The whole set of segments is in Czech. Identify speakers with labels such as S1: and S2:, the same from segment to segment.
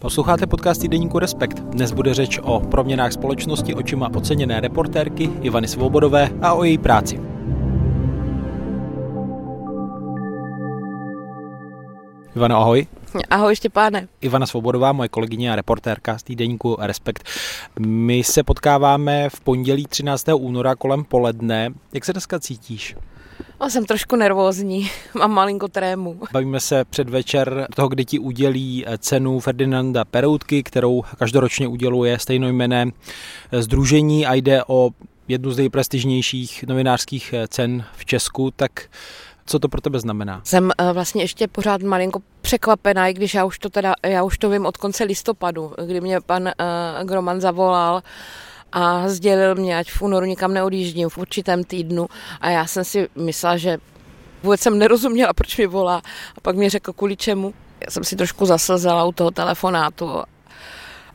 S1: Posloucháte podcast týdeníku Respekt. Dnes bude řeč o proměnách společnosti očima oceněné reportérky Ivany Svobodové a o její práci. Ivana, ahoj.
S2: Ahoj Štěpáne.
S1: Ivana Svobodová, moje kolegyně a reportérka z týdeníku Respekt. My se potkáváme v pondělí 13. února kolem poledne. Jak se dneska cítíš?
S2: No, jsem trošku nervózní, mám malinko trému.
S1: Bavíme se předvečer toho, kdy ti udělí cenu Ferdinanda Peroutky, kterou každoročně uděluje stejnojmené združení a jde o jednu z nejprestižnějších novinářských cen v Česku, tak co to pro tebe znamená?
S2: Jsem vlastně ještě pořád malinko překvapená, i když já už to teda, já už to vím od konce listopadu, kdy mě pan Groman zavolal a sdělil mě, ať v únoru nikam neodjíždím v určitém týdnu. A já jsem si myslela, že vůbec jsem nerozuměla, proč mi volá. A pak mi řekl, kvůli čemu. Já jsem si trošku zaslzela u toho telefonátu.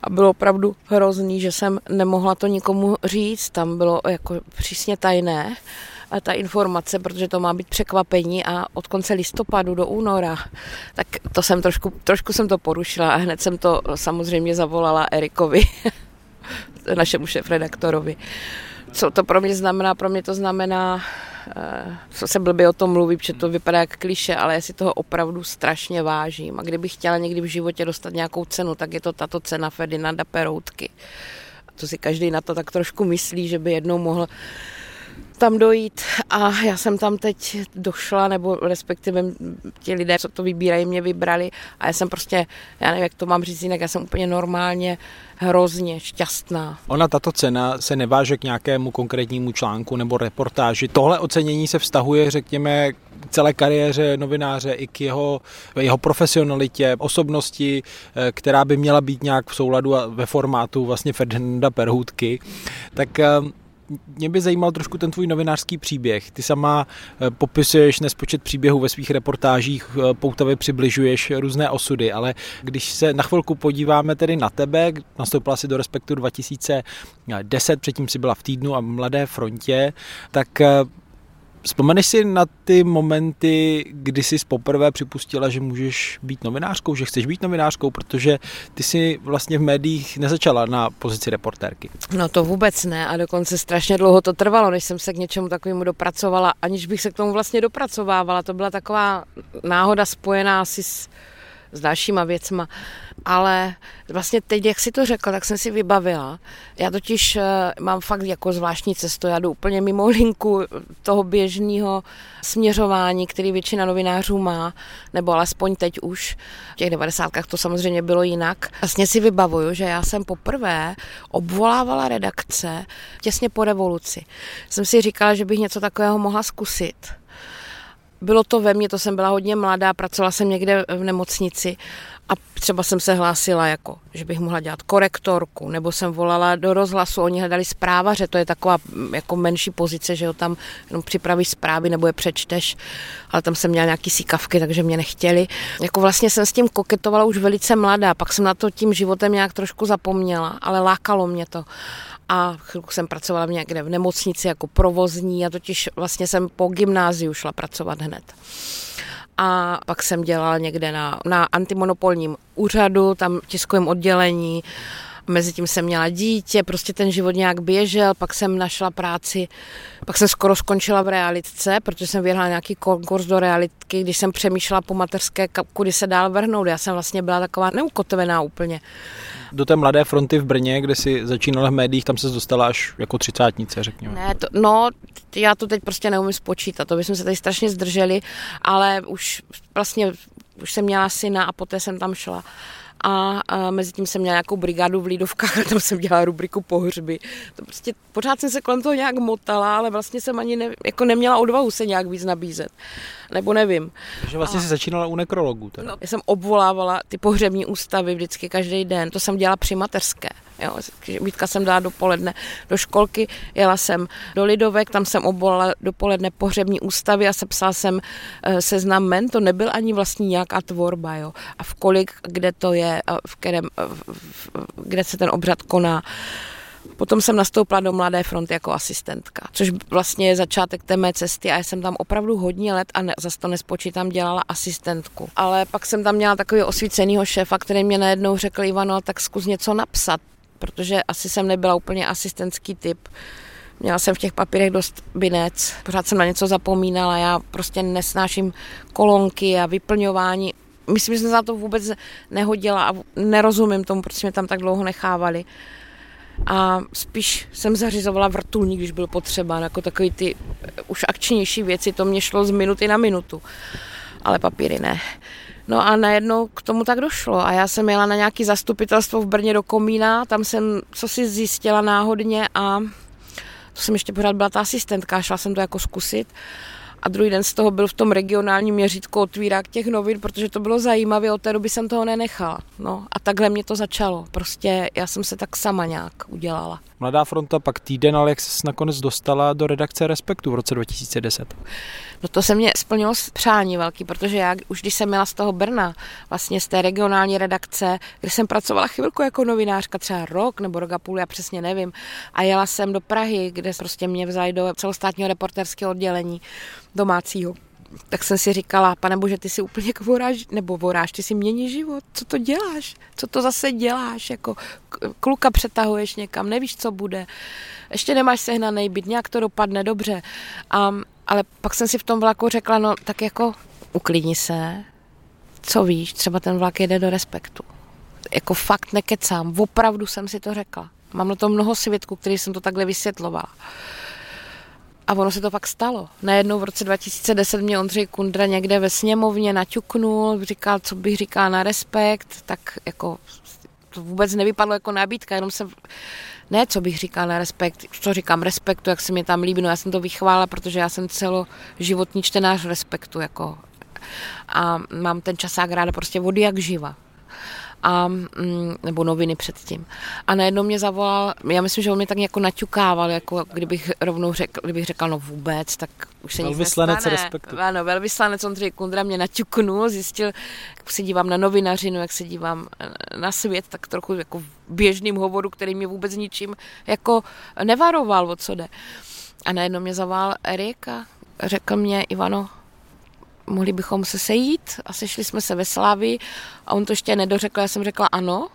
S2: A bylo opravdu hrozný, že jsem nemohla to nikomu říct, tam bylo jako přísně tajné a ta informace, protože to má být překvapení. A od konce listopadu do února, tak to jsem trošku, trošku jsem to porušila a hned jsem to samozřejmě zavolala Erikovi, našemu šéf-redaktorovi. Co to pro mě znamená? Pro mě to znamená, eh, co se blbě o tom mluví, protože to vypadá jak kliše, ale já si toho opravdu strašně vážím. A kdybych chtěla někdy v životě dostat nějakou cenu, tak je to tato cena Ferdinanda Peroutky. To si každý na to tak trošku myslí, že by jednou mohl tam dojít a já jsem tam teď došla, nebo respektive ti lidé, co to vybírají, mě vybrali a já jsem prostě, já nevím, jak to mám říct jinak, já jsem úplně normálně hrozně šťastná.
S1: Ona, tato cena, se neváže k nějakému konkrétnímu článku nebo reportáži. Tohle ocenění se vztahuje, řekněme, k celé kariéře novináře i k jeho, jeho profesionalitě, osobnosti, eh, která by měla být nějak v souladu a ve formátu vlastně Ferdinanda Perhutky. Tak eh, mě by zajímal trošku ten tvůj novinářský příběh. Ty sama eh, popisuješ nespočet příběhů ve svých reportážích, eh, poutavě přibližuješ různé osudy, ale když se na chvilku podíváme tedy na tebe, nastoupila si do Respektu 2010, předtím si byla v týdnu a Mladé frontě, tak eh, Vzpomeneš si na ty momenty, kdy jsi poprvé připustila, že můžeš být novinářkou, že chceš být novinářkou, protože ty jsi vlastně v médiích nezačala na pozici reportérky.
S2: No to vůbec ne a dokonce strašně dlouho to trvalo, než jsem se k něčemu takovému dopracovala, aniž bych se k tomu vlastně dopracovávala. To byla taková náhoda spojená asi s s dalšíma věcma. Ale vlastně teď, jak si to řekl, tak jsem si vybavila. Já totiž eh, mám fakt jako zvláštní cestu, já jdu úplně mimo linku toho běžného směřování, který většina novinářů má, nebo alespoň teď už. V těch devadesátkách to samozřejmě bylo jinak. Vlastně si vybavuju, že já jsem poprvé obvolávala redakce těsně po revoluci. Jsem si říkala, že bych něco takového mohla zkusit bylo to ve mně, to jsem byla hodně mladá, pracovala jsem někde v nemocnici a třeba jsem se hlásila jako, že bych mohla dělat korektorku, nebo jsem volala do rozhlasu, oni hledali zprávaře, to je taková mm, jako menší pozice, že jo, tam jenom připravíš zprávy nebo je přečteš, ale tam jsem měla nějaký síkavky, takže mě nechtěli. Jako vlastně jsem s tím koketovala už velice mladá, pak jsem na to tím životem nějak trošku zapomněla, ale lákalo mě to a chvilku jsem pracovala někde v nemocnici jako provozní a totiž vlastně jsem po gymnáziu šla pracovat hned. A pak jsem dělala někde na, na antimonopolním úřadu, tam tiskovém oddělení, mezi tím jsem měla dítě, prostě ten život nějak běžel, pak jsem našla práci, pak jsem skoro skončila v realitce, protože jsem vyhrala nějaký konkurs do realitky, když jsem přemýšlela po mateřské, kudy se dál vrhnout. Já jsem vlastně byla taková neukotvená úplně
S1: do té mladé fronty v Brně, kde si začínala v médiích, tam se dostala až jako třicátnice, řekněme.
S2: Ne, to, no, já to teď prostě neumím spočítat, to bychom se tady strašně zdrželi, ale už vlastně už jsem měla syna a poté jsem tam šla a, a mezi tím jsem měla nějakou brigádu v Lídovkách a tam jsem dělala rubriku pohřby. To prostě pořád jsem se kolem toho nějak motala, ale vlastně jsem ani ne, jako neměla odvahu se nějak víc nabízet. Nebo nevím.
S1: Takže vlastně a, si začínala u nekrologů. Teda.
S2: No, já jsem obvolávala ty pohřební ústavy vždycky každý den. To jsem dělala při mateřské. Jo, Vítka jsem dala dopoledne do školky, jela jsem do Lidovek, tam jsem obvolala dopoledne pohřební ústavy a sepsala jsem uh, seznam men, to nebyl ani vlastně nějaká tvorba, jo. A v kolik, kde to je, v kterém, v, kde se ten obřad koná. Potom jsem nastoupila do Mladé fronty jako asistentka, což vlastně je začátek té mé cesty a já jsem tam opravdu hodně let a ne, zase to nespočítám, dělala asistentku. Ale pak jsem tam měla takový osvícenýho šéfa, který mě najednou řekl, Ivano, tak zkus něco napsat, protože asi jsem nebyla úplně asistentský typ. Měla jsem v těch papírech dost binec, pořád jsem na něco zapomínala, já prostě nesnáším kolonky a vyplňování. Myslím, že jsem za to vůbec nehodila a nerozumím tomu, proč mě tam tak dlouho nechávali. A spíš jsem zařizovala vrtulník, když byl potřeba, jako takový ty už akčnější věci, to mě šlo z minuty na minutu, ale papíry ne. No a najednou k tomu tak došlo a já jsem jela na nějaký zastupitelstvo v Brně do Komína, tam jsem co si zjistila náhodně a to jsem ještě pořád byla ta asistentka, šla jsem to jako zkusit a druhý den z toho byl v tom regionálním měřítku otvírák těch novin, protože to bylo zajímavé, od té doby jsem toho nenechala. No a takhle mě to začalo. Prostě já jsem se tak sama nějak udělala.
S1: Mladá fronta pak týden, ale jak se nakonec dostala do redakce Respektu v roce 2010?
S2: No to se mě splnilo přání velký, protože já už když jsem měla z toho Brna, vlastně z té regionální redakce, kde jsem pracovala chvilku jako novinářka, třeba rok nebo rok a půl, já přesně nevím, a jela jsem do Prahy, kde prostě mě vzali do celostátního reporterského oddělení domácího tak jsem si říkala, pane bože, ty si úplně voráž, nebo voráš, ty si mění život, co to děláš, co to zase děláš, jako kluka přetahuješ někam, nevíš, co bude, ještě nemáš sehnaný byt, nějak to dopadne dobře, a, ale pak jsem si v tom vlaku řekla, no tak jako uklidni se, co víš, třeba ten vlak jede do respektu. Jako fakt nekecám, opravdu jsem si to řekla. Mám na to mnoho svědků, který jsem to takhle vysvětlovala. A ono se to pak stalo. Najednou v roce 2010 mě Ondřej Kundra někde ve sněmovně naťuknul, říkal, co bych říkal na respekt, tak jako to vůbec nevypadlo jako nabídka, jenom jsem, ne, co bych říkal na respekt, co říkám respektu, jak se mi tam líbí, no já jsem to vychvála, protože já jsem celoživotní čtenář respektu, jako a mám ten časák ráda prostě vody jak živa a, mm, nebo noviny předtím. A najednou mě zavolal, já myslím, že on mě tak jako naťukával, jako kdybych rovnou řekl, kdybych řekl, no vůbec, tak už se nic
S1: nestane. respektu.
S2: Ano, velvyslanec Ondřej Kundra mě naťuknul, zjistil, jak se dívám na novinařinu, jak se dívám na svět, tak trochu jako v běžným hovoru, který mě vůbec ničím jako nevaroval, o co jde. A najednou mě zavolal Erik a řekl mě, Ivano, mohli bychom se sejít a sešli jsme se ve Slávi a on to ještě nedořekl, já jsem řekla ano.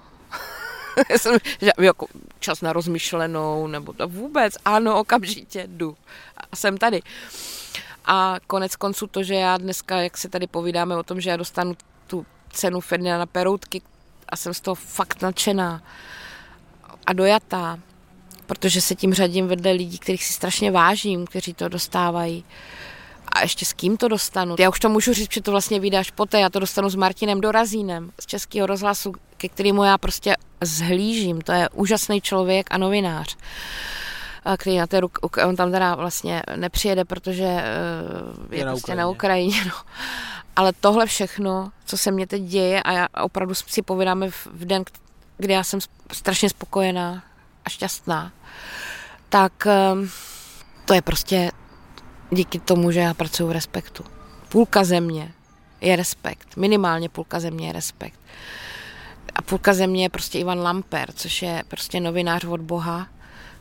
S2: já jsem, že, jako čas na rozmyšlenou, nebo to vůbec, ano, okamžitě jdu a jsem tady. A konec konců to, že já dneska, jak se tady povídáme o tom, že já dostanu tu cenu Ferdinanda Peroutky a jsem z toho fakt nadšená a dojatá, protože se tím řadím vedle lidí, kterých si strašně vážím, kteří to dostávají a ještě s kým to dostanu. Já už to můžu říct, že to vlastně vydáš poté, já to dostanu s Martinem Dorazínem z Českého rozhlasu, ke kterému já prostě zhlížím. To je úžasný člověk a novinář který na té ruk, on tam teda vlastně nepřijede, protože eh, je, je na prostě Ukrajině. na Ukrajině. No. Ale tohle všechno, co se mně teď děje a já opravdu si povídáme v, v den, kdy já jsem strašně spokojená a šťastná, tak eh, to je prostě díky tomu, že já pracuji v respektu. Půlka země je respekt, minimálně půlka země je respekt. A půlka země je prostě Ivan Lamper, což je prostě novinář od Boha,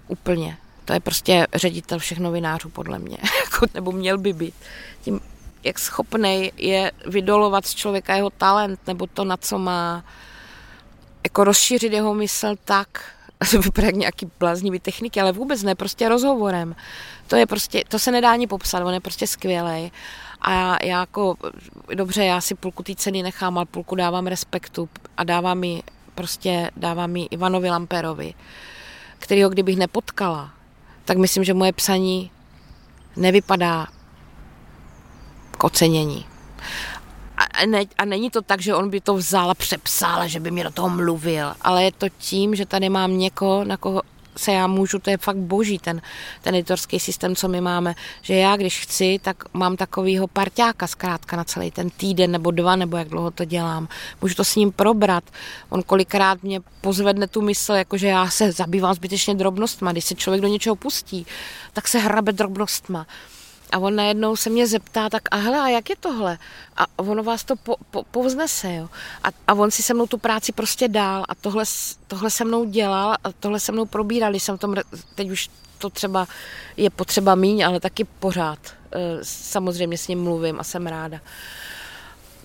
S2: úplně. To je prostě ředitel všech novinářů, podle mě, jako, nebo měl by být. Tím, jak schopný je vydolovat z člověka jeho talent, nebo to, na co má, jako rozšířit jeho mysl tak, to vypadá jak nějaký bláznivý techniky, ale vůbec ne, prostě rozhovorem. To je prostě, to se nedá ani popsat, on je prostě skvělý. A já, já jako, dobře, já si půlku té ceny nechám, ale půlku dávám respektu a dávám mi prostě, dávám mi Ivanovi Lamperovi, kterýho kdybych nepotkala, tak myslím, že moje psaní nevypadá k ocenění a, ne, a není to tak, že on by to vzal a přepsal, že by mi do toho mluvil, ale je to tím, že tady mám někoho, na koho se já můžu, to je fakt boží ten, ten editorský systém, co my máme, že já když chci, tak mám takovýho parťáka zkrátka na celý ten týden nebo dva, nebo jak dlouho to dělám. Můžu to s ním probrat. On kolikrát mě pozvedne tu mysl, jakože já se zabývám zbytečně drobnostma. Když se člověk do něčeho pustí, tak se hrabe drobnostma A on najednou se mě zeptá, tak a hele, a jak je tohle? A ono vás to po, po, povznese, jo. A, a on si se mnou tu práci prostě dál a tohle, tohle se mnou dělal a tohle se mnou probíral, jsem v tom, teď už to třeba je potřeba míň, ale taky pořád. Eh, samozřejmě s ním mluvím a jsem ráda.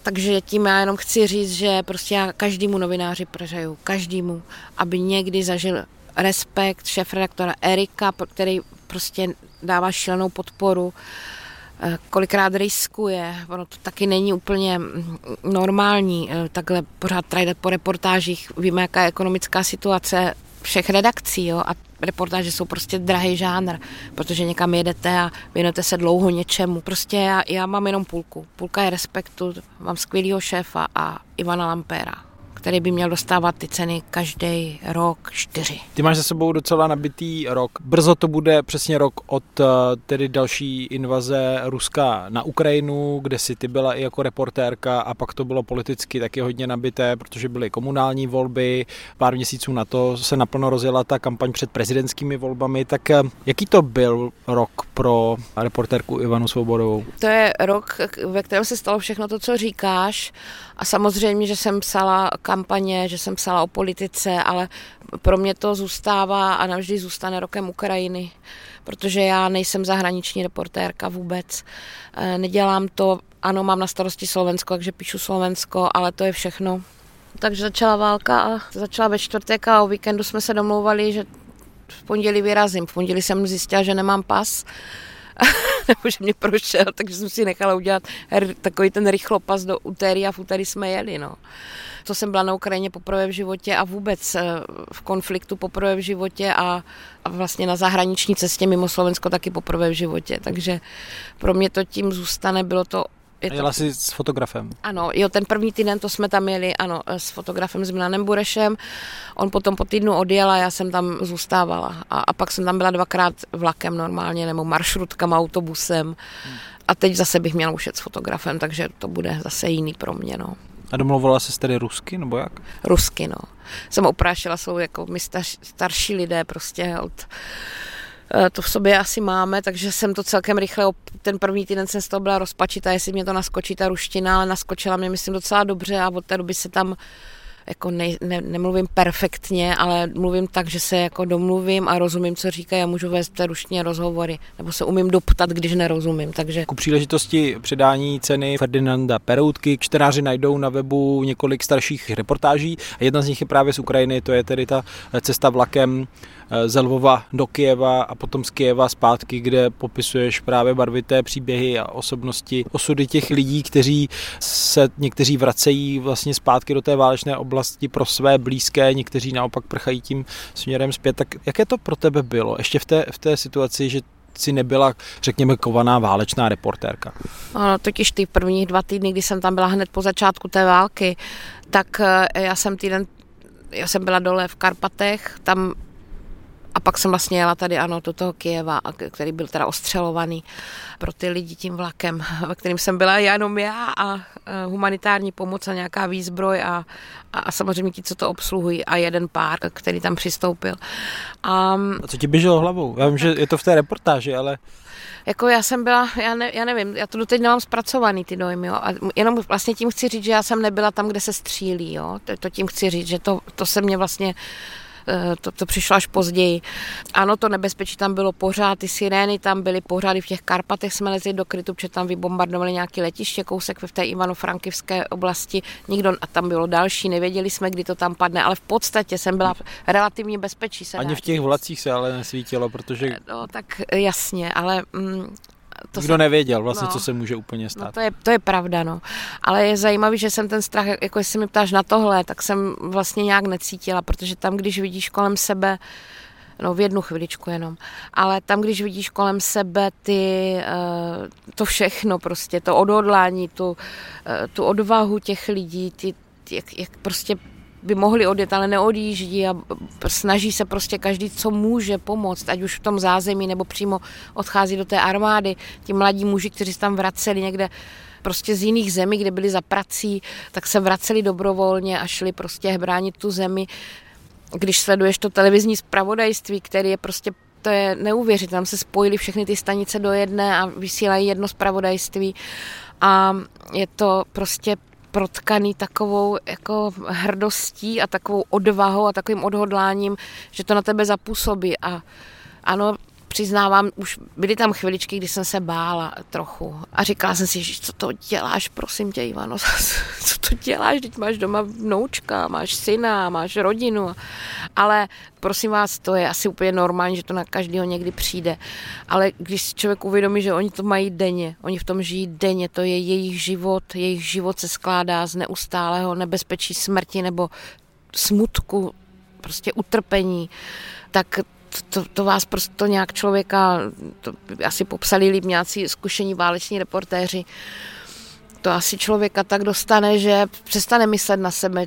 S2: Takže tím já jenom chci říct, že prostě já každému novináři přeju, každému, aby někdy zažil respekt šéf redaktora Erika, který prostě dává šílenou podporu, eh, kolikrát riskuje, ono to taky není úplně normální, eh, takhle pořád trajdat po reportážích, víme, jaká je ekonomická situace všech redakcí jo, a reportáže jsou prostě drahý žánr, protože někam jedete a věnujete se dlouho něčemu. Prostě já, já mám jenom půlku. Půlka je respektu, mám skvělého šéfa a Ivana Lampera který by měl dostávat ty ceny každý rok čtyři.
S1: Ty máš za sebou docela nabitý rok. Brzo to bude přesně rok od eh, tedy další invaze Ruska na Ukrajinu, kde si ty byla i jako reportérka a pak to bylo politicky taky hodně nabité, protože byly komunální volby. Pár měsíců na to se naplno rozjela ta kampaň před prezidentskými volbami. Tak eh, jaký to byl rok pro reportérku Ivanu Svobodovou?
S2: To je rok, ve kterém se stalo všechno to, co říkáš. A samozřejmě, že jsem psala kampaně, že jsem psala o politice, ale pro mě to zůstává a navždy zůstane rokem Ukrajiny, protože já nejsem zahraniční reportérka vůbec. Eh, nedělám to, ano, mám na starosti Slovensko, takže píšu Slovensko, ale to je všechno. Takže začala válka a začala ve čtvrtek a o víkendu jsme se domlouvali, že v pondělí vyrazím. V pondělí jsem zjistila, že nemám pas, nebo že mě prošel, takže jsem si nechala udělat takový ten rychlopas do úterý a v úterý jsme jeli. No. To jsem byla na Ukrajině poprvé v životě a vůbec eh, v konfliktu poprvé v životě a, a vlastně na zahraniční cestě mimo Slovensko taky poprvé v životě. Takže pro mě to tím zůstane, bylo to
S1: je to... Jela jsi s fotografem?
S2: Ano, jo, ten první týden to jsme tam jeli, ano, s fotografem s Milanem Burešem. On potom po týdnu odjel a já jsem tam zůstávala. A, a pak jsem tam byla dvakrát vlakem normálně, nebo maršrutkama, autobusem. Hmm. A teď zase bych měla ušet s fotografem, takže to bude zase jiný pro mě, no.
S1: A domluvala se tedy rusky, nebo jak?
S2: Rusky, no. Jsem oprášila, jsou jako my starší lidé prostě od Eh, to v sobě asi máme, takže jsem to celkem rychle, ten první týden jsem z toho byla rozpačitá, jestli mě to naskočí ta ruština, ale naskočila mě, myslím, docela dobře a od té doby se tam jako ne, ne, nemluvím perfektně, ale mluvím tak, že se jako domluvím a rozumím, co říkají a můžu vést ruštině rozhovory, nebo se umím doptat, když nerozumím. Takže...
S1: Ku příležitosti předání ceny Ferdinanda Peroutky čtenáři najdou na webu několik starších reportáží a jedna z nich je právě z Ukrajiny, to je tedy ta cesta vlakem Eh, z Lvova do Kijeva a potom z Kijeva zpátky, kde popisuješ právě barvité příběhy a osobnosti, osudy těch lidí, kteří se někteří vracejí vlastně zpátky do té válečné oblasti pro své blízké, někteří naopak prchají tím směrem zpět. Tak jaké to pro tebe bylo? Ještě v té, v té situaci, že si nebyla, řekněme, kovaná válečná reportérka?
S2: Ano, totiž ty prvních dva týdny, kdy jsem tam byla hned po začátku té války, tak eh, já jsem týden já jsem byla dole v Karpatech, tam a pak jsem vlastně jela tady, ano, do toho Kijeva, který byl teda ostřelovaný pro ty lidi tím vlakem, ve kterým jsem byla jenom já a humanitární pomoc a nějaká výzbroj a, a, a samozřejmě ti, co to obsluhují a jeden pár, který tam přistoupil.
S1: A, a co ti běželo hlavou? Já vím, že je to v té reportáži, ale...
S2: Jako já jsem byla, já, ne, já nevím, já to doteď nemám zpracovaný ty dojmy, jo. A jenom vlastně tím chci říct, že já jsem nebyla tam, kde se střílí, jo. To, to tím chci říct, že to, to se mě vlastně to, to přišlo až později. Ano, to nebezpečí tam bylo pořád, ty sirény tam byly pořád, i v těch Karpatech jsme lezli do krytu, protože tam vybombardovali nějaké letiště, kousek v té Ivano-Frankivské oblasti, nikdo, a tam bylo další, nevěděli jsme, kdy to tam padne, ale v podstatě jsem byla relativně bezpečí. Se
S1: Ani v těch vlacích se ale nesvítilo, protože...
S2: Eh, no, tak jasně, ale mm,
S1: to Nikdo jsem, nevěděl vlastně, no, co se může úplně stát.
S2: No, to, je, to je pravda, no. Ale je zajímavý, že jsem ten strach, jako jestli mi ptáš na tohle, tak jsem vlastně nějak necítila, protože tam, když vidíš kolem sebe no v jednu chviličku jenom, ale tam, když vidíš kolem sebe ty, eh, to všechno prostě, to odhodlání, tu, eh, tu odvahu těch lidí, ty, jak, jak prostě by mohli odjet, ale neodjíždí a snaží se prostě každý, co může pomoct, ať už v tom zázemí nebo přímo odchází do té armády. Ti mladí muži, kteří se tam vraceli někde prostě z jiných zemí, kde byli za prací, tak se vraceli dobrovolně a šli prostě bránit tu zemi. Když sleduješ to televizní zpravodajství, který je prostě to je neuvěřitelné. Tam se spojily všechny ty stanice do jedné a vysílají jedno zpravodajství a je to prostě protkaný takovou jako hrdostí a takovou odvahou a takovým odhodláním, že to na tebe zapůsobí. A ano, přiznávám, už byly tam chviličky, kdy jsem se bála trochu. A říkala jsem si, že co to děláš, prosím tě, Ivano, co to děláš, teď máš doma vnoučka, máš syna, máš rodinu. Ale prosím vás, to je asi úplně normální, že to na každého někdy přijde. Ale když člověk uvědomí, že oni to mají denně, oni v tom žijí denně, to je jejich život, jejich život se skládá z neustálého nebezpečí smrti nebo smutku, prostě utrpení, tak to, to vás prostě nějak člověka, to asi popsali líp nějací zkušení váleční reportéři, to asi člověka tak dostane, že přestane myslet na sebe,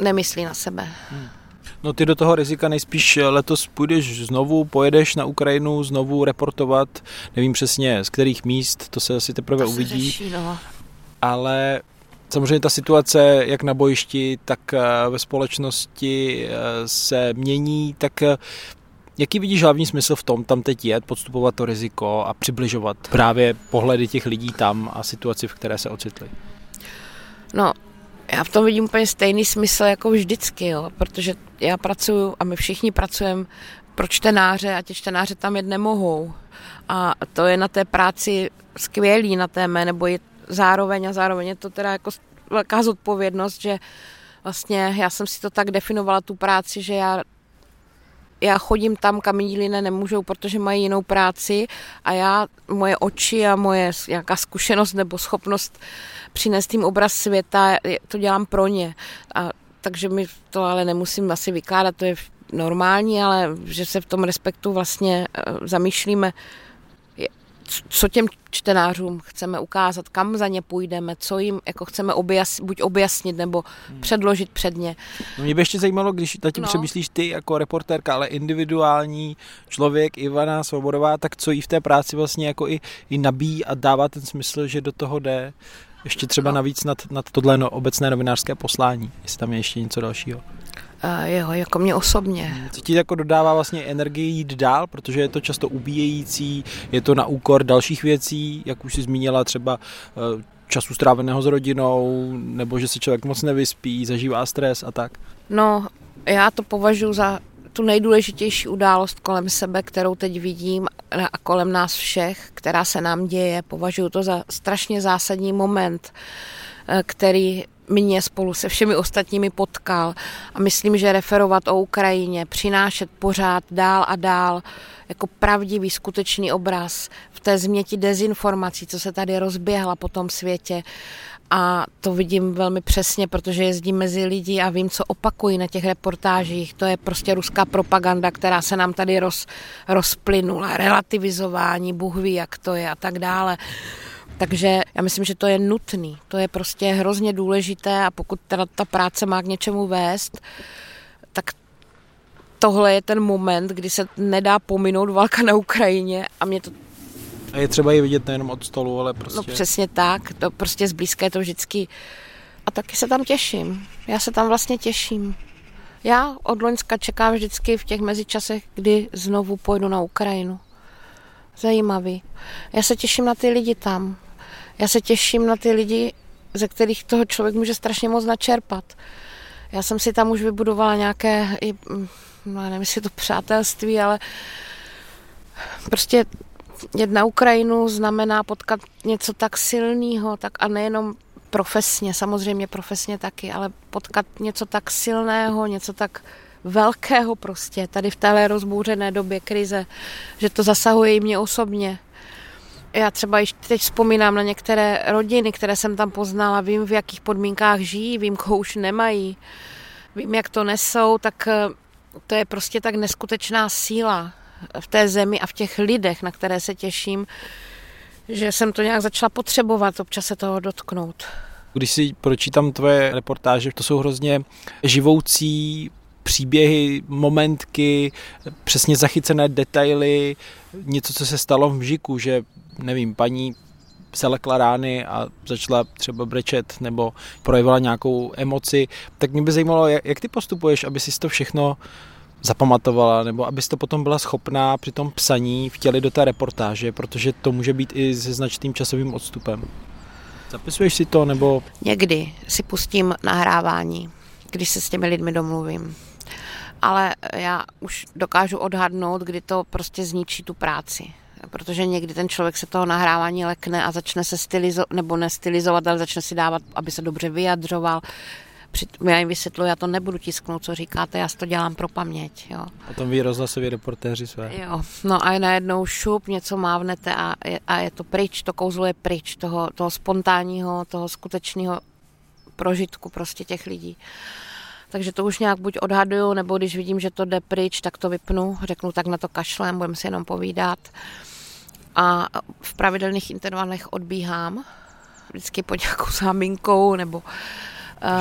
S2: nemyslí na sebe. Hmm.
S1: No ty do toho rizika nejspíš letos půjdeš znovu, pojedeš na Ukrajinu znovu reportovat, nevím přesně z kterých míst, to se asi teprve
S2: to
S1: uvidí.
S2: řeší, no.
S1: Ale samozřejmě ta situace jak na bojišti, tak eh, ve společnosti eh, se mění, tak eh, Jaký vidíš hlavní smysl v tom tam teď jet, podstupovat to riziko a přibližovat právě pohledy těch lidí tam a situaci, v které se ocitli?
S2: No, já v tom vidím úplně stejný smysl jako vždycky, jo, protože já pracuji a my všichni pracujeme pro čtenáře a ti čtenáře tam jet nemohou. A to je na té práci skvělý, na té mé, nebo je zároveň a zároveň je to teda jako velká zodpovědnost, že vlastně já jsem si to tak definovala, tu práci, že já já chodím tam, kam jiní lidé nemůžou, protože mají jinou práci a já, moje oči a moje nějaká zkušenost nebo schopnost přinést tím obraz světa, to dělám pro ně. A, takže mi to ale nemusím asi vykládat, to je normální, ale že se v tom respektu vlastně eh, zamýšlíme co těm čtenářům chceme ukázat, kam za ně půjdeme, co jim jako chceme objas, buď objasnit nebo hmm. předložit před ně.
S1: No mě by ještě zajímalo, když nad tím no. přemýšlíš ty jako reportérka, ale individuální člověk Ivana Svobodová, tak co jí v té práci vlastně jako i, i nabíjí a dává ten smysl, že do toho jde ještě třeba no. navíc nad, nad tohle no, obecné novinářské poslání, jestli tam je ještě něco dalšího.
S2: Uh, jo, jako mě osobně.
S1: Co ti jako dodává vlastně energii jít dál, protože je to často ubíjející, je to na úkor dalších věcí, jak už si zmínila třeba uh, času stráveného s rodinou, nebo že se člověk moc nevyspí, zažívá stres a tak?
S2: No, já to považuji za tu nejdůležitější událost kolem sebe, kterou teď vidím a kolem nás všech, která se nám děje. Považuji to za strašně zásadní moment, eh, který mě spolu se všemi ostatními potkal a myslím, že referovat o Ukrajině, přinášet pořád dál a dál jako pravdivý, skutečný obraz v té změti dezinformací, co se tady rozběhla po tom světě. A to vidím velmi přesně, protože jezdím mezi lidi a vím, co opakují na těch reportážích. To je prostě ruská propaganda, která se nám tady roz, rozplynula. Relativizování, Bůh ví, jak to je a tak dále. Takže já myslím, že to je nutný. To je prostě hrozně důležité a pokud teda ta práce má k něčemu vést, tak tohle je ten moment, kdy se nedá pominout válka na Ukrajině a mě to
S1: a je třeba ji vidět nejenom od stolu, ale prostě...
S2: No přesně tak, to prostě zblízka je to vždycky... A taky se tam těším. Já se tam vlastně těším. Já od Loňska čekám vždycky v těch mezičasech, kdy znovu pojdu na Ukrajinu. Zajímavý. Já se těším na ty lidi tam. Já se těším na ty lidi, ze kterých toho člověk může strašně moc načerpat. Já jsem si tam už vybudovala nějaké, no nevím, jestli to přátelství, ale prostě jet na Ukrajinu znamená potkat něco tak silného, tak a nejenom profesně, samozřejmě profesně taky, ale potkat něco tak silného, něco tak velkého prostě, tady v téhle rozbouřené době krize, že to zasahuje i mě osobně. Já třeba již teď vzpomínám na některé rodiny, které jsem tam poznala, vím, v jakých podmínkách žijí, vím, koho už nemají, vím, jak to nesou, tak eh, to je prostě tak neskutečná síla v té zemi a v těch lidech, na které se těším, že jsem to nějak začala potřebovat, občas se toho dotknout.
S1: Když si pročítám tvoje reportáže, to jsou hrozně živoucí příběhy, momentky, přesně zachycené detaily, něco, co se stalo v Mžiku, že nevím, paní se lekla rány a začala třeba brečet nebo projevila nějakou emoci, tak mě by zajímalo, jak, ty postupuješ, aby si to všechno zapamatovala, nebo abyste potom byla schopná při tom psaní vtělit do té reportáže, protože to může být i se značným časovým odstupem. Zapisuješ si to, nebo...
S2: Někdy si pustím nahrávání, když se s těmi lidmi domluvím. Ale já už dokážu odhadnout, kdy to prostě zničí tu práci protože někdy ten člověk se toho nahrávání lekne a začne se stylizovat, nebo nestylizovat, ale začne si dávat, aby se dobře vyjadřoval. Já jim vysvětluji, já to nebudu tisknout, co říkáte, já to dělám pro paměť. Jo.
S1: A tom vy rozhlasoví reportéři své.
S2: Jo, no a najednou šup, něco mávnete a je, a je to pryč, to kouzlo je pryč, toho, toho spontánního, toho skutečného prožitku prostě těch lidí. Takže to už nějak buď odhaduju, nebo když vidím, že to jde pryč, tak to vypnu, řeknu tak na to kašlem, budeme si jenom povídat a v pravidelných intervalech odbíhám, vždycky po nějakou záminkou nebo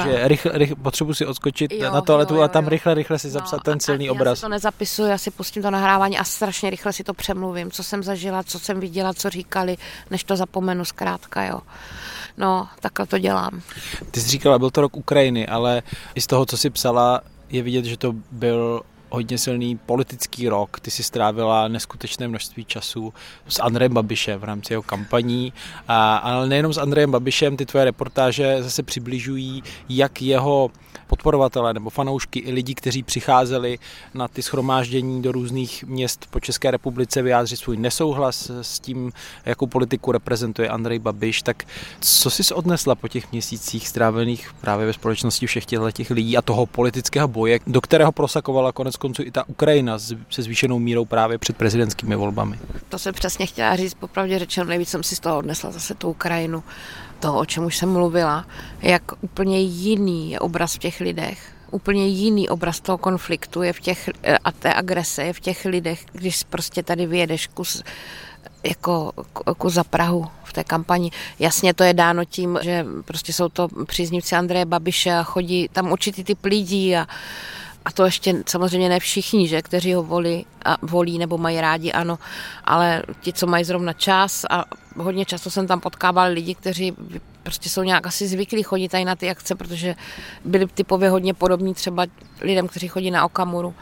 S1: že rychle, rychle, potřebuji si odskočit jo, na toaletu jo, jo, a tam jo. rychle, rychle si zapsat no, ten silný
S2: a
S1: obraz.
S2: Já si to nezapisuju, já si pustím to nahrávání a strašně rychle si to přemluvím, co jsem zažila, co jsem viděla, co říkali, než to zapomenu zkrátka, jo. No, takhle to dělám.
S1: Ty jsi říkala, byl to rok Ukrajiny, ale i z toho, co jsi psala, je vidět, že to byl hodně silný politický rok. Ty si strávila neskutečné množství času s Andrejem Babišem v rámci jeho kampaní, a, ale nejenom s Andrejem Babišem, ty tvoje reportáže zase přibližují, jak jeho podporovatelé nebo fanoušky i lidi, kteří přicházeli na ty schromáždění do různých měst po České republice vyjádřit svůj nesouhlas s tím, jakou politiku reprezentuje Andrej Babiš, tak co jsi odnesla po těch měsících strávených právě ve společnosti všech těch lidí a toho politického boje, do kterého prosakovala konec konců i ta Ukrajina se zvýšenou mírou právě před prezidentskými volbami?
S2: To jsem přesně chtěla říct, popravdě řečeno, nejvíc jsem si z toho odnesla zase tu Ukrajinu to, o čem už jsem mluvila, jak úplně jiný je obraz v těch lidech, úplně jiný obraz toho konfliktu je v těch, a té agrese je v těch lidech, když prostě tady vyjedeš kus jako, jako za Prahu v té kampani. Jasně to je dáno tím, že prostě jsou to příznivci Andreje Babiše a chodí tam určitý typ lidí a, a to ještě samozřejmě ne všichni, že, kteří ho volí, a volí nebo mají rádi, ano, ale ti, co mají zrovna čas a hodně často jsem tam potkával lidi, kteří prostě jsou nějak asi zvyklí chodit tady na ty akce, protože byli typově hodně podobní třeba lidem, kteří chodí na Okamuru.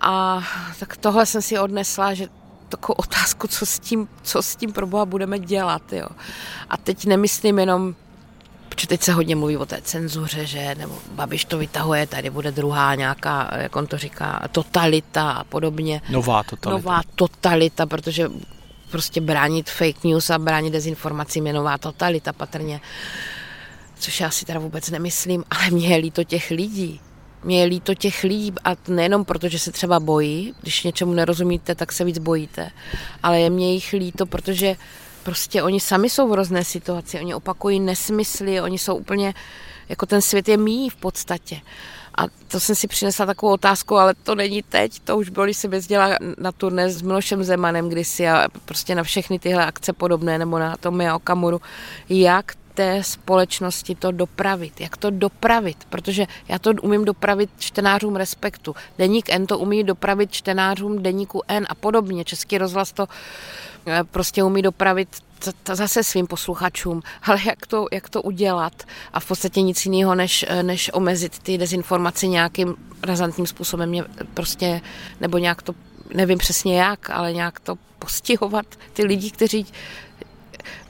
S2: A tak tohle jsem si odnesla, že takovou otázku, co s tím, co s tím pro Boha budeme dělat. Jo. A teď nemyslím jenom Protože teď se hodně mluví o té cenzuře, že nebo Babiš to vytahuje, tady bude druhá nějaká, jak on to říká, totalita a podobně.
S1: Nová totalita.
S2: Nová totalita, protože prostě bránit fake news a bránit dezinformacím je nová totalita patrně. Což já si teda vůbec nemyslím, ale mě je líto těch lidí. Mě je líto těch lidí a nejenom proto, že se třeba bojí, když něčemu nerozumíte, tak se víc bojíte, ale je mě jich líto, protože prostě oni sami jsou v hrozné situaci, oni opakují nesmysly, oni jsou úplně, jako ten svět je mý v podstatě. A to jsem si přinesla takovou otázku, ale to není teď, to už bylo, když jsem jezdila na turné s Milošem Zemanem kdysi a prostě na všechny tyhle akce podobné, nebo na Tomia Okamuru, jak té společnosti to dopravit. Jak to dopravit? Protože já to umím dopravit čtenářům Respektu. Deník N to umí dopravit čtenářům Deníku N a podobně. Český rozhlas to prostě umí dopravit zase svým posluchačům, ale jak to, jak to udělat? A v podstatě nic jiného, než, eh, než omezit ty dezinformace nějakým razantním způsobem, mě prostě, nebo nějak to, nevím přesně jak, ale nějak to postihovat ty lidi, kteří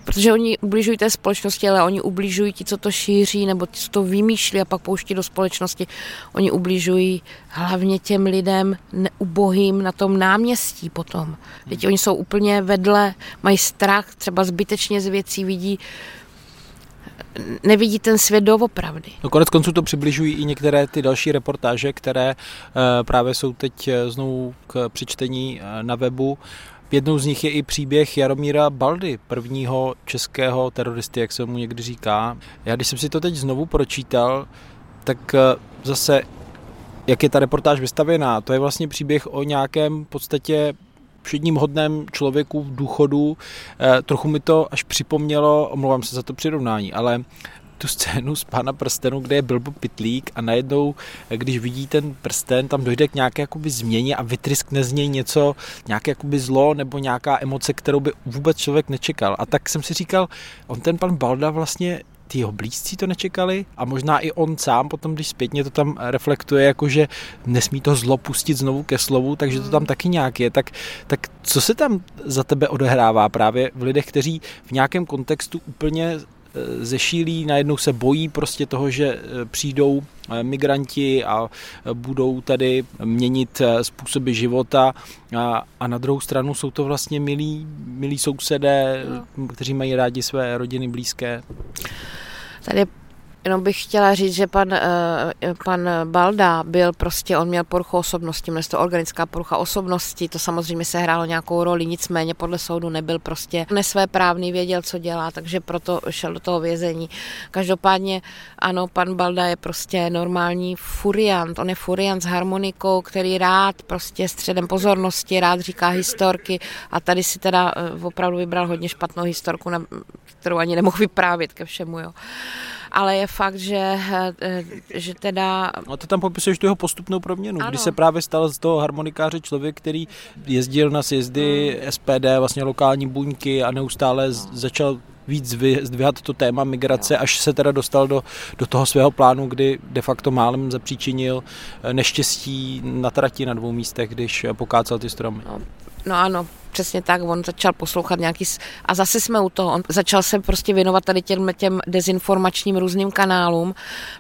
S2: protože oni ubližují té společnosti, ale oni ubližují ti, co to šíří, nebo ti, co to vymýšlí a pak pouští do společnosti. Oni ubližují hlavně těm lidem ubohým na tom náměstí potom. Teď oni jsou úplně vedle, mají strach, třeba zbytečně z věcí vidí nevidí ten svět doopravdy.
S1: No konec konců to přibližují i některé ty další reportáže, které eh, právě jsou teď eh, znovu k přečtení eh, na webu. Jednou z nich je i příběh Jaromíra Baldy, prvního českého teroristy, jak se mu někdy říká. Já když jsem si to teď znovu pročítal, tak eh, zase, jak je ta reportáž vystavěná, to je vlastně příběh o nějakém v podstatě všedním hodném člověku v důchodu. Eh, trochu mi to až připomnělo, omlouvám se za to přirovnání, ale tu scénu z Pána prstenu, kde je Bilbo Pitlík a najednou, když vidí ten prsten, tam dojde k nějaké jakoby změně a vytryskne z něj něco, nějaké jakoby zlo nebo nějaká emoce, kterou by vůbec člověk nečekal. A tak jsem si říkal, on ten pan Balda vlastně ty jeho blízcí to nečekali a možná i on sám potom, když zpětně to tam reflektuje, jako že nesmí to zlo pustit znovu ke slovu, takže to tam hmm. taky nějak je. Tak, tak co se tam za tebe odehrává právě v lidech, kteří v nějakém kontextu úplně zešílí, najednou se bojí prostě toho, že e, přijdou e, migranti a budou tady měnit způsoby života a, a na druhou stranu jsou to vlastně milí, milí sousedé, no. kteří mají rádi své rodiny blízké.
S2: Tady Jenom bych chtěla říct, že pan, eh, pan Balda byl prostě, on měl poruchu osobnosti, měl to organická porucha osobnosti, to samozřejmě se hrálo nějakou roli, nicméně podle soudu nebyl prostě nesvéprávný, věděl, co dělá, takže proto šel do toho vězení. Každopádně, ano, pan Balda je prostě normální furiant, on je furiant s harmonikou, který rád prostě středem pozornosti, rád říká historky. A tady si teda eh, opravdu vybral hodně špatnou historku, kterou ani nemohl vyprávět ke všemu, jo ale je fakt, že, eh, že teda...
S1: No to tam popisuješ tu jeho postupnou proměnu, ano. kdy se právě stal z toho harmonikáře člověk, který jezdil na sjezdy hmm. SPD, vlastně lokální buňky a neustále no. začal víc zdvihat to téma migrace, až se teda dostal do, do toho svého plánu, kdy de facto málem zapříčinil eh, neštěstí na trati na dvou místech, když pokácal ty stromy.
S2: No, no ano, přesně tak, on začal poslouchat nějaký, a zase jsme u toho, on začal se prostě věnovat tady těm, těm dezinformačním různým kanálům,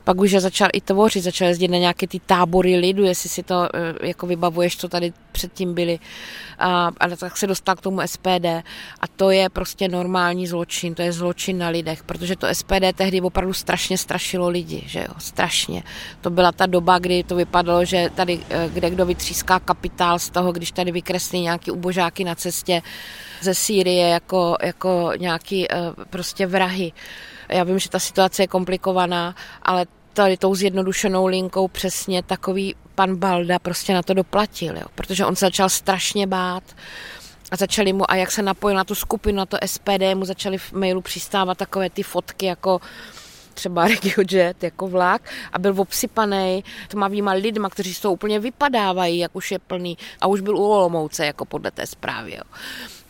S2: pak už je začal i tvořit, začal jezdit na nějaké ty tábory lidu, jestli si to eh, jako vybavuješ, co tady předtím byly, a, a tak se dostal k tomu SPD a to je prostě normální zločin, to je zločin na lidech, protože to SPD tehdy opravdu strašně strašilo lidi, že jo, strašně. To byla ta doba, kdy to vypadalo, že tady, eh, kde kdo vytříská kapitál z toho, když tady vykreslí nějaký ubožáky na cestě ze Sýrie jako, jako nějaký eh, prostě vrahy. Já vím, že ta situace je komplikovaná, ale tady tou zjednodušenou linkou přesně takový pan Balda prostě na to doplatil, jo, protože on se začal strašně bát a začali mu, a jak se napojil na tu skupinu, na to SPD, mu začali v mailu přistávat takové ty fotky jako třeba RegioJet jako vlak a byl obsypaný tmavýma lidma, kteří toho úplně vypadávají, jak už je plný a už byl u Olomouce, jako podle té zprávy. Jo.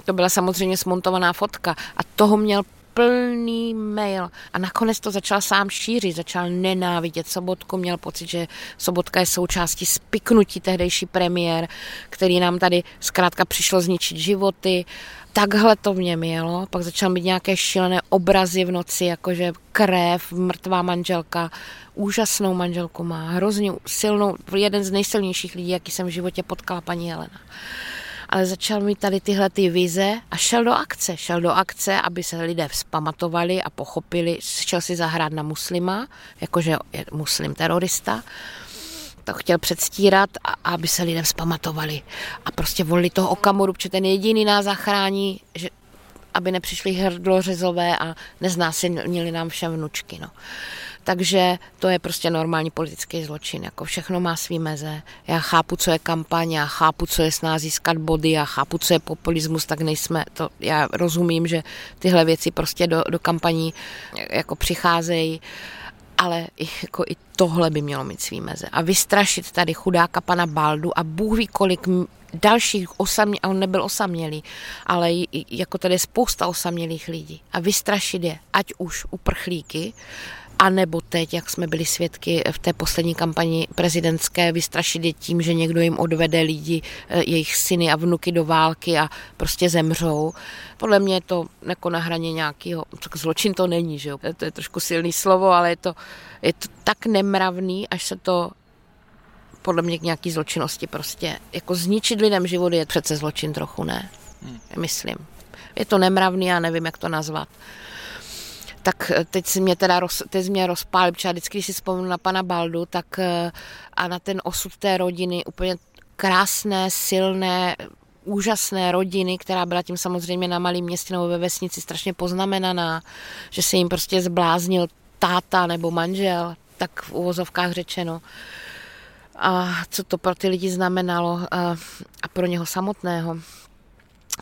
S2: To byla samozřejmě smontovaná fotka a toho měl plný mail a nakonec to začal sám šířit, začal nenávidět Sobotku, měl pocit, že Sobotka je součástí spiknutí tehdejší premiér, který nám tady zkrátka přišlo zničit životy. Takhle to v něm jelo, pak začal mít nějaké šílené obrazy v noci, jakože krev, mrtvá manželka, úžasnou manželku má, hrozně silnou, jeden z nejsilnějších lidí, jaký jsem v životě potkala paní Helena. Ale začal mít tady tyhle ty vize a šel do akce. Šel do akce, aby se lidé vzpamatovali a pochopili, šel si zahrát na muslima, jakože je muslim terorista, to chtěl předstírat, a, aby se lidé vzpamatovali. A prostě volili toho Okamuru, protože ten jediný nás zachrání, že, aby nepřišli hrdlořezové a neznásilnili nám všem vnučky. No. Takže to je prostě normální politický zločin. Jako všechno má svý meze. Já chápu, co je kampaň, já chápu, co je s nás získat body, já chápu, co je populismus, tak nejsme, to, já rozumím, že tyhle věci prostě do, do kampaní jako přicházejí ale i, jako i tohle by mělo mít svý meze. A vystrašit tady chudáka pana Baldu a Bůh ví, kolik dalších osamě, a on nebyl osamělý, ale jako tady je spousta osamělých lidí. A vystrašit je, ať už uprchlíky, a nebo teď, jak jsme byli svědky v té poslední kampani prezidentské, vystrašit je tím, že někdo jim odvede lidi, eh, jejich syny a vnuky do války a prostě zemřou. Podle mě je to jako na hraně nějakého, zločin to není, že jo? To je trošku silný slovo, ale je to, je to tak nemravný, až se to podle mě k nějaký zločinnosti prostě. Jako zničit lidem život je přece zločin trochu, ne? Hmm. Myslím. Je to nemravný, já nevím, jak to nazvat tak eh, teď si mě teda roz, teď mě rozpálil, protože vždycky, když si vzpomínám na pana Baldu, tak eh, a na ten osud té rodiny, úplně krásné, silné, úžasné rodiny, která byla tím samozřejmě na malém městě nebo ve vesnici strašně poznamenaná, že se jim prostě zbláznil táta nebo manžel, tak v uvozovkách řečeno. A co to pro ty lidi znamenalo eh, a pro něho samotného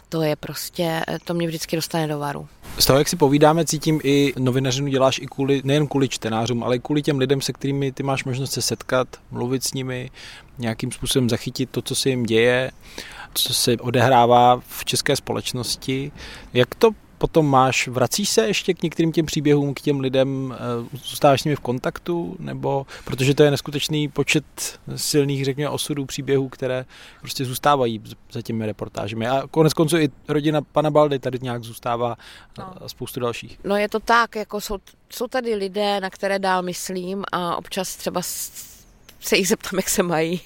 S2: to je prostě, to mě vždycky dostane do varu.
S1: Z toho, jak si povídáme, cítím i novinařinu děláš i kvůli, nejen kvůli čtenářům, ale i kvůli těm lidem, se kterými ty máš možnost se setkat, mluvit s nimi, nějakým způsobem zachytit to, co se jim děje, co se odehrává v české společnosti. Jak to potom máš, vracíš se ještě k některým těm příběhům, k těm lidem, eh, zůstáváš s nimi v kontaktu, nebo protože to je neskutečný počet silných, řekněme, osudů, příběhů, které prostě zůstávají za těmi reportážemi. A konec konců i rodina pana Baldy tady nějak zůstává no. a spoustu dalších.
S2: No je to tak, jako jsou, jsou tady lidé, na které dál myslím a občas třeba se jich zeptám, jak se mají.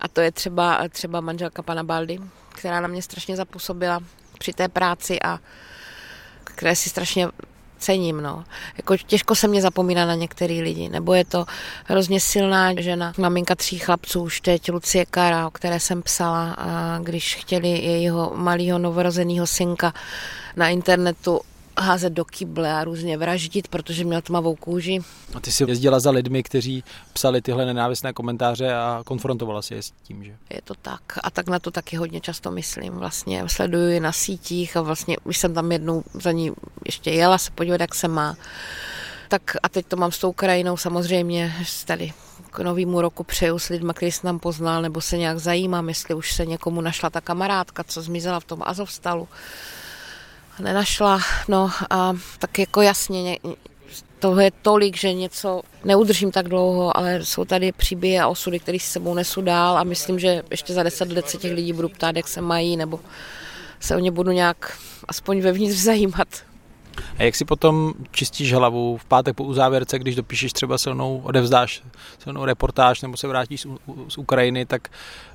S2: A to je třeba, třeba manželka pana Baldy, která na mě strašně zapůsobila při té práci a které si strašně cením. No. Jako těžko se mě zapomíná na některý lidi, nebo je to hrozně silná žena, maminka tří chlapců, už teď Lucie Kara, o které jsem psala, a když chtěli jejího malého novorozeného synka na internetu házet do kyble a různě vraždit, protože měl tmavou kůži.
S1: A ty jsi jezdila za lidmi, kteří psali tyhle nenávistné komentáře a konfrontovala si je s tím, že?
S2: Je to tak. A tak na to taky hodně často myslím. Vlastně sleduju je na sítích a vlastně už jsem tam jednou za ní ještě jela se podívat, jak se má. Tak a teď to mám s tou krajinou samozřejmě tady k novému roku přeju s lidmi, který jsem tam poznal, nebo se nějak zajímám, jestli už se někomu našla ta kamarádka, co zmizela v tom Azovstalu nenašla. No a tak jako jasně, toho je tolik, že něco neudržím tak dlouho, ale jsou tady příběhy a osudy, které si sebou nesu dál a myslím, že ještě za deset let se těch lidí budu ptát, jak se mají, nebo se o ně budu nějak aspoň vevnitř zajímat.
S1: A jak si potom čistíš hlavu v pátek po uzávěrce, když dopíšeš třeba silnou, odevzdáš silnou reportáž nebo se vrátíš z, z Ukrajiny, tak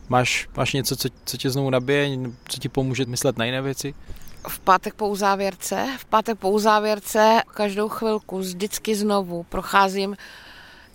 S1: máš, máš něco, co, co tě znovu nabije, co ti pomůže myslet na jiné věci?
S2: V pátek po uzávěrce. V pátek po uzávěrce každou chvilku vždycky znovu procházím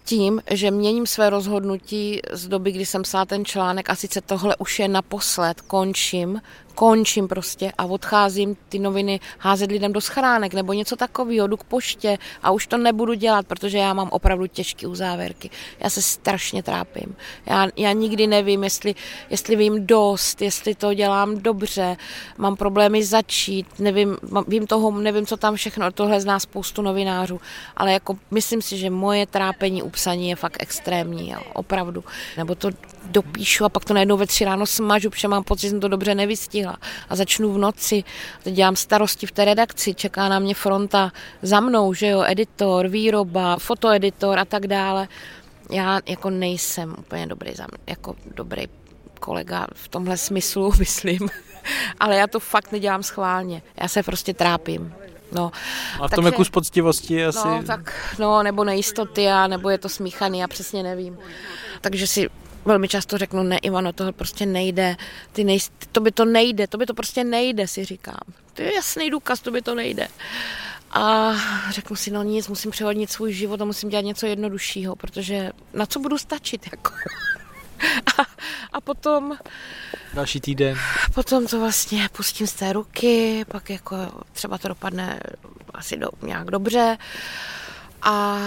S2: tím, že měním své rozhodnutí z doby, kdy jsem psala ten článek a sice tohle už je naposled, končím končím prostě a odcházím ty noviny házet lidem do schránek nebo něco takového, jdu k poště a už to nebudu dělat, protože já mám opravdu těžké uzávěrky. Já se strašně trápím. Já, já nikdy nevím, jestli, jestli vím dost, jestli to dělám dobře, mám problémy začít, nevím, vím toho, nevím, co tam všechno, tohle zná spoustu novinářů, ale jako myslím si, že moje trápení u psaní je fakt extrémní, jo, opravdu. Nebo to dopíšu a pak to najednou ve tři ráno smažu, protože mám pocit, že jsem to dobře nevystihl nestihla. A začnu v noci, teď dělám starosti v té redakci, čeká na mě fronta za mnou, že jo, editor, výroba, fotoeditor a tak dále. Já jako nejsem úplně dobrý, jako dobrý kolega v tomhle smyslu, myslím. Ale já to fakt nedělám schválně. Já se prostě trápím. No,
S1: a v tom je kus poctivosti asi...
S2: No, tak, no, nebo nejistoty, a nebo je to smíchaný, já přesně nevím. Takže si velmi často řeknu, ne Ivano, tohle prostě nejde, ty nej, to by to nejde, to by to prostě nejde, si říkám. To je jasný důkaz, to by to nejde. A řeknu si, no nic, musím přehodnit svůj život a musím dělat něco jednoduššího, protože na co budu stačit, jako. A, a potom...
S1: Další týden.
S2: Potom to vlastně pustím z té ruky, pak jako třeba to dopadne asi do, nějak dobře. A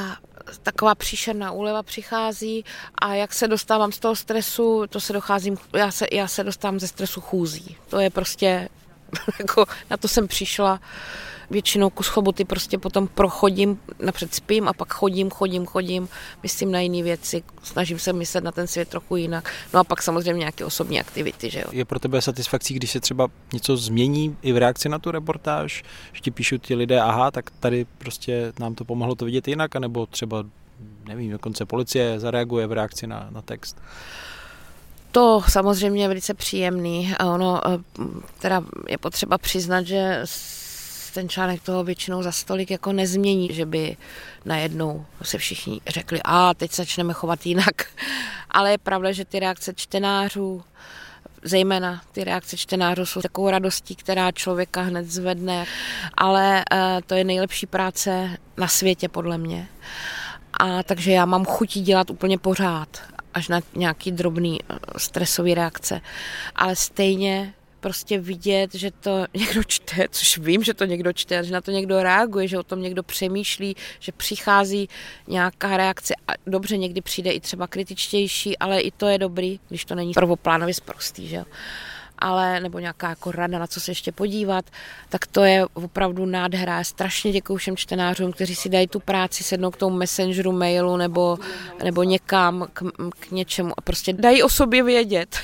S2: taková příšerná úleva přichází a jak se dostávám z toho stresu, to se docházím, já se, já se dostávám ze stresu chůzí. To je prostě, jako na to jsem přišla většinou kus choboty prostě potom prochodím, napřed spím a pak chodím, chodím, chodím, myslím na jiné věci, snažím se myslet na ten svět trochu jinak. No a pak samozřejmě nějaké osobní aktivity, že jo.
S1: Je pro tebe satisfakcí, když se třeba něco změní i v reakci na tu reportáž, že ti píšou ti lidé, aha, tak tady prostě nám to pomohlo to vidět jinak, anebo třeba nevím, dokonce policie zareaguje v reakci na, na text?
S2: To samozřejmě je velice příjemný a ono eh, teda je potřeba přiznat, že ten článek toho většinou za stolik jako nezmění, že by najednou se všichni řekli, a teď začneme chovat jinak. Ale je pravda, že ty reakce čtenářů, zejména ty reakce čtenářů jsou takovou radostí, která člověka hned zvedne, ale uh, to je nejlepší práce na světě podle mě. A takže já mám chutí dělat úplně pořád, až na nějaký drobný eh, stresový reakce. Ale stejně prostě vidět, že to někdo čte, což vím, že to někdo čte, že na to někdo reaguje, že o tom někdo přemýšlí, že přichází nějaká reakce a dobře, někdy přijde i třeba kritičtější, ale i to je dobrý, když to není prvoplánově zprostý, že ale nebo nějaká jako rada, na co se ještě podívat, tak to je opravdu nádhera. Strašně děkuji všem čtenářům, kteří si dají tu práci, sednou k tomu messengeru, mailu nebo, nebo někam k, k něčemu a prostě dají o sobě vědět.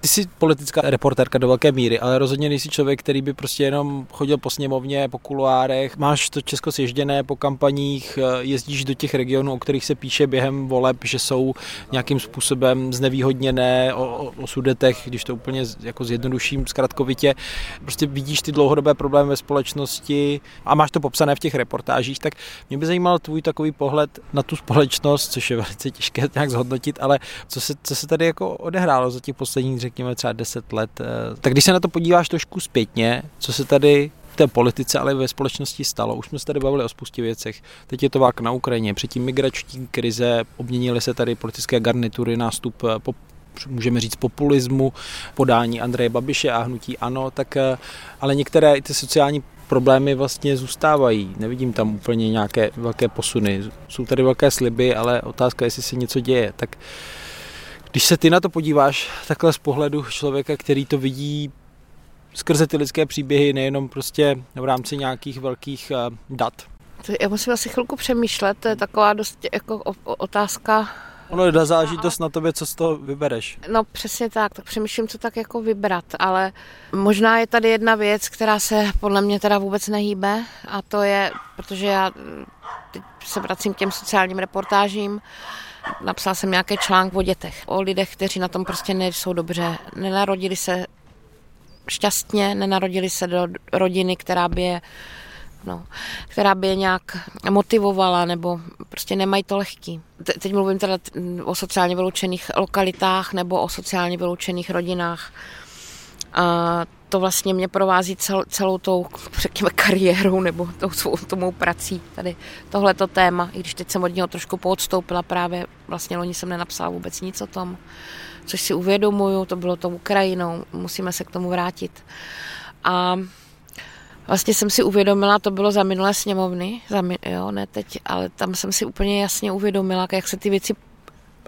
S1: Ty jsi politická reportérka do velké míry, ale rozhodně nejsi člověk, který by prostě jenom chodil po sněmovně, po kuloárech. Máš to Česko sježděné po kampaních, jezdíš do těch regionů, o kterých se píše během voleb, že jsou nějakým způsobem znevýhodněné o, o sudetech, když to úplně jako zjednoduším zkratkovitě. Prostě vidíš ty dlouhodobé problémy ve společnosti a máš to popsané v těch reportážích, tak mě by zajímal tvůj takový pohled na tu společnost, což je velice těžké nějak zhodnotit, ale co se, co se tady jako odehrálo za těch posledních, řekněme, třeba 10 let. Eh, tak když se na to podíváš trošku zpětně, co se tady v té politice, ale i ve společnosti stalo. Už jsme se tady bavili o spoustě věcech. Teď je to válka na Ukrajině, předtím migrační krize, obměnily se tady politické garnitury, nástup eh, po můžeme říct populismu, podání Andreje Babiše a hnutí ano, tak eh, ale některé ty sociální problémy vlastně zůstávají. Nevidím tam úplně nějaké velké posuny. Jsou tady velké sliby, ale otázka je, jestli se něco děje. Tak když se ty na to podíváš takhle z pohledu člověka, který to vidí skrze ty lidské příběhy, nejenom prostě v rámci nějakých velkých uh, dat.
S2: Já musím asi chvilku přemýšlet, to je taková dost jako otázka
S1: Ono je záležitost na tobě, co z toho vybereš.
S2: No přesně tak, tak přemýšlím, co tak jako vybrat, ale možná je tady jedna věc, která se podle mě teda vůbec nehýbe a to je, protože já teď se vracím k těm sociálním reportážím, napsal jsem nějaký článek o dětech, o lidech, kteří na tom prostě nejsou dobře, nenarodili se šťastně, nenarodili se do rodiny, která by je no, která by je nějak motivovala, nebo prostě nemají to lehký. Teď mluvím teda o sociálně vyloučených lokalitách nebo o sociálně vyloučených rodinách. A to vlastně mě provází cel, celou tou, řekněme, kariérou nebo tou svou tomu prací, tady tohleto téma, i když teď jsem od něho trošku poodstoupila právě, vlastně loni jsem nenapsala vůbec nic o tom, což si uvědomuju, to bylo tou Ukrajinou, musíme se k tomu vrátit. A vlastně jsem si uvědomila, to bylo za minulé sněmovny, za, jo, ne teď, ale tam jsem si úplně jasně uvědomila, jak se ty věci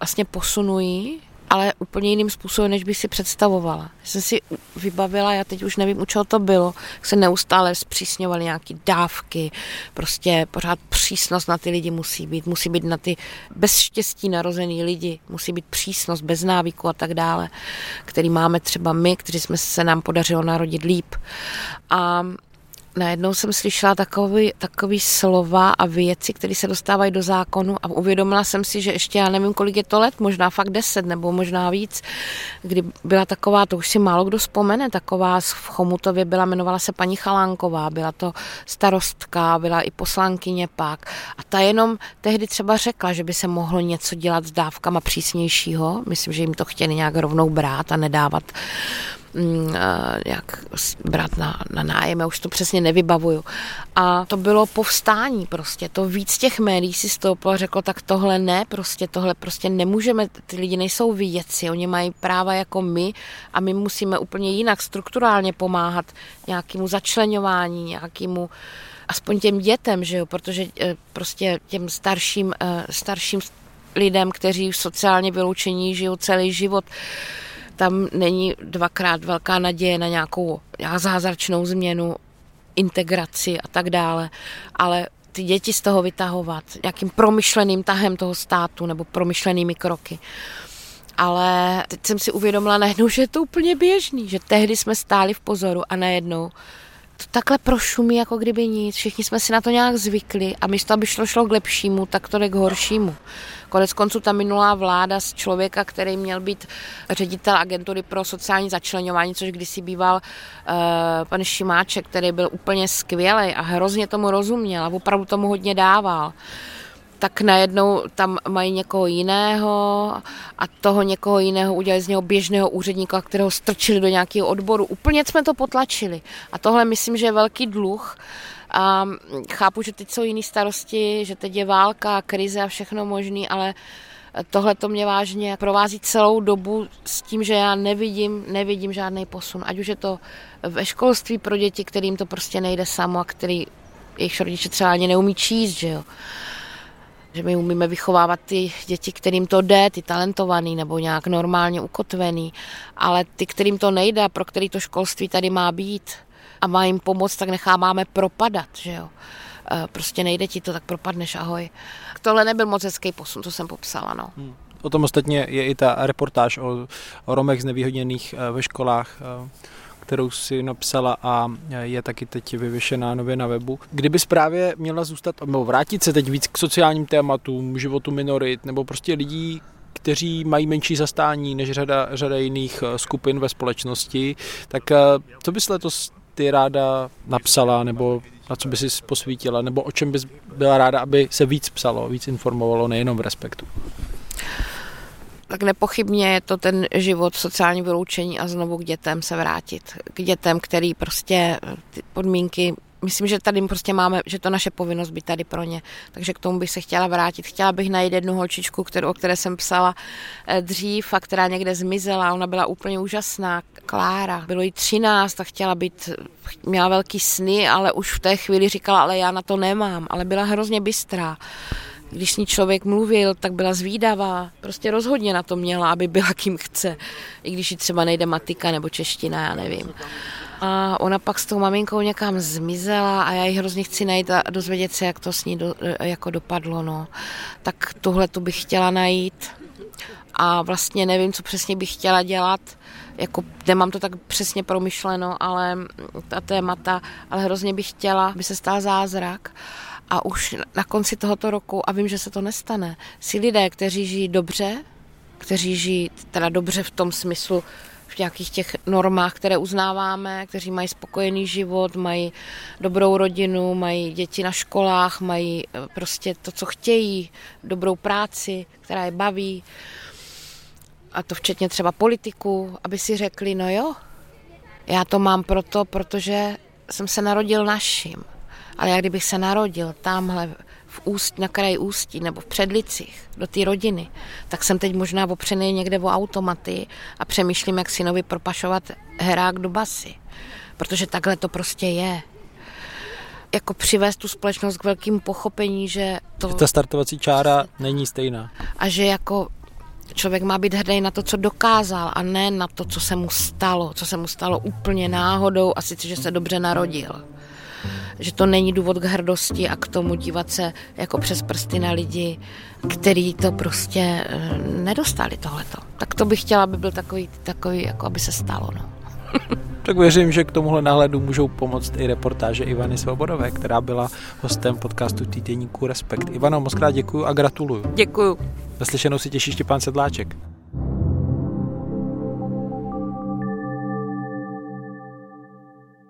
S2: vlastně posunují, ale úplně jiným způsobem, než bych si představovala. Jsem si vybavila, já teď už nevím, u čeho to bylo, se neustále zpřísňovaly nějaké dávky, prostě pořád přísnost na ty lidi musí být, musí být na ty bez štěstí narozený lidi, musí být přísnost bez návyku a tak dále, který máme třeba my, kteří jsme se nám podařilo narodit líp. A najednou jsem slyšela takový, takový slova a věci, které se dostávají do zákonu a uvědomila jsem si, že ještě já nevím, kolik je to let, možná fakt deset nebo možná víc, kdy byla taková, to už si málo kdo vzpomene, taková v Chomutově byla, jmenovala se paní Chalánková, byla to starostka, byla i poslankyně pak. A ta jenom tehdy třeba řekla, že by se mohlo něco dělat s dávkama přísnějšího, myslím, že jim to chtěli nějak rovnou brát a nedávat jak brát na, na nájem, já už to přesně nevybavuju. A to bylo povstání prostě, to víc těch médií si stouplo a řeklo, tak tohle ne, prostě tohle prostě nemůžeme, ty lidi nejsou věci, oni mají práva jako my a my musíme úplně jinak strukturálně pomáhat nějakému začlenování, nějakému aspoň těm dětem, že jo, protože eh, prostě těm starším, eh, starším lidem, kteří sociálně vyloučení žijou celý život, tam není dvakrát velká naděje na nějakou zázračnou změnu, integraci a tak dále, ale ty děti z toho vytahovat nějakým promyšleným tahem toho státu nebo promyšlenými kroky. Ale teď jsem si uvědomila najednou, že je to úplně běžný, že tehdy jsme stáli v pozoru a najednou to takhle prošumí, jako kdyby nic. Všichni jsme si na to nějak zvykli a místo, aby šlo, šlo k lepšímu, tak to jde k horšímu. Konec konců ta minulá vláda z člověka, který měl být ředitel agentury pro sociální začlenování, což kdysi býval uh, pan Šimáček, který byl úplně skvělý a hrozně tomu rozuměl a opravdu tomu hodně dával tak najednou tam mají někoho jiného a toho někoho jiného udělali z něho běžného úředníka, kterého strčili do nějakého odboru. Úplně jsme to potlačili. A tohle myslím, že je velký dluh. A chápu, že teď jsou jiné starosti, že teď je válka, krize a všechno možný, ale tohle to mě vážně provází celou dobu s tím, že já nevidím, nevidím žádný posun. Ať už je to ve školství pro děti, kterým to prostě nejde samo a který jejich rodiče třeba ani neumí číst, že jo že my umíme vychovávat ty děti, kterým to jde, ty talentovaný nebo nějak normálně ukotvený, ale ty, kterým to nejde, pro který to školství tady má být a má jim pomoct, tak necháváme propadat, že jo. E, prostě nejde ti to, tak propadneš, ahoj. Tohle nebyl moc hezký posun, co jsem popsala, no. Hmm.
S1: O tom ostatně je i ta reportáž o, o Romech znevýhodněných eh, ve školách eh, kterou si napsala a je taky teď vyvěšená nově na webu. Kdyby právě měla zůstat, nebo vrátit se teď víc k sociálním tématům, životu minorit, nebo prostě lidí, kteří mají menší zastání než řada, řada jiných eh, skupin ve společnosti, tak co bys letos ty ráda napsala, nebo na co by si posvítila, nebo o čem bys byla ráda, aby se víc psalo, víc informovalo, nejenom v Respektu?
S2: Tak nepochybně je to ten život sociální vyloučení a znovu k dětem se vrátit. K dětem, který prostě ty podmínky myslím, že tady prostě máme, že to naše povinnost být tady pro ně. Takže k tomu bych se chtěla vrátit. Chtěla bych najít jednu holčičku, kterou, o které jsem psala eh, dřív a která někde zmizela. Ona byla úplně úžasná. Klára. Bylo jí 13 a chtěla být, měla velký sny, ale už v té chvíli říkala, ale já na to nemám. Ale byla hrozně bystrá když s ní člověk mluvil, tak byla zvídavá. Prostě rozhodně na to měla, aby byla kým chce. I když jí třeba nejde matika nebo čeština, já nevím. A ona pak s tou maminkou někam zmizela a já ji hrozně chci najít a dozvědět se, jak to s ní do, jako dopadlo. No. Tak tohle tu bych chtěla najít a vlastně nevím, co přesně bych chtěla dělat. Jako nemám to tak přesně promyšleno, ale ta témata, ale hrozně bych chtěla, aby se stal zázrak a už na konci tohoto roku, a vím, že se to nestane, si lidé, kteří žijí dobře, kteří žijí teda dobře v tom smyslu, v nějakých těch normách, které uznáváme, kteří mají spokojený život, mají dobrou rodinu, mají děti na školách, mají eh, prostě to, co chtějí, dobrou práci, která je baví, a to včetně třeba politiku, aby si řekli, no jo, já to mám proto, protože jsem se narodil naším. Ale jak kdybych se narodil tamhle v úst, na kraji Ústí nebo v Předlicích do té rodiny, tak jsem teď možná opřený někde o automaty a přemýšlím, jak synovi propašovat herák do basy. Protože takhle to prostě je. Jako přivést tu společnost k velkému pochopení, že to...
S1: Že ta startovací čára není stejná.
S2: A že jako člověk má být hrdý na to, co dokázal a ne na to, co se mu stalo, co se mu stalo úplně náhodou a sice, že se dobře narodil že to není důvod k hrdosti a k tomu dívat se jako přes prsty na lidi, který to prostě eh, nedostali tohleto. Tak to bych chtěla, aby byl takový, takový jako aby se stalo. No.
S1: tak věřím, že k tomuhle náhledu můžou pomoct i reportáže Ivany Svobodové, která byla hostem podcastu týdeníku Respekt. Ivano, moc krát děkuju a gratuluju.
S2: Děkuju.
S1: Naslyšenou si těší Štěpán Sedláček.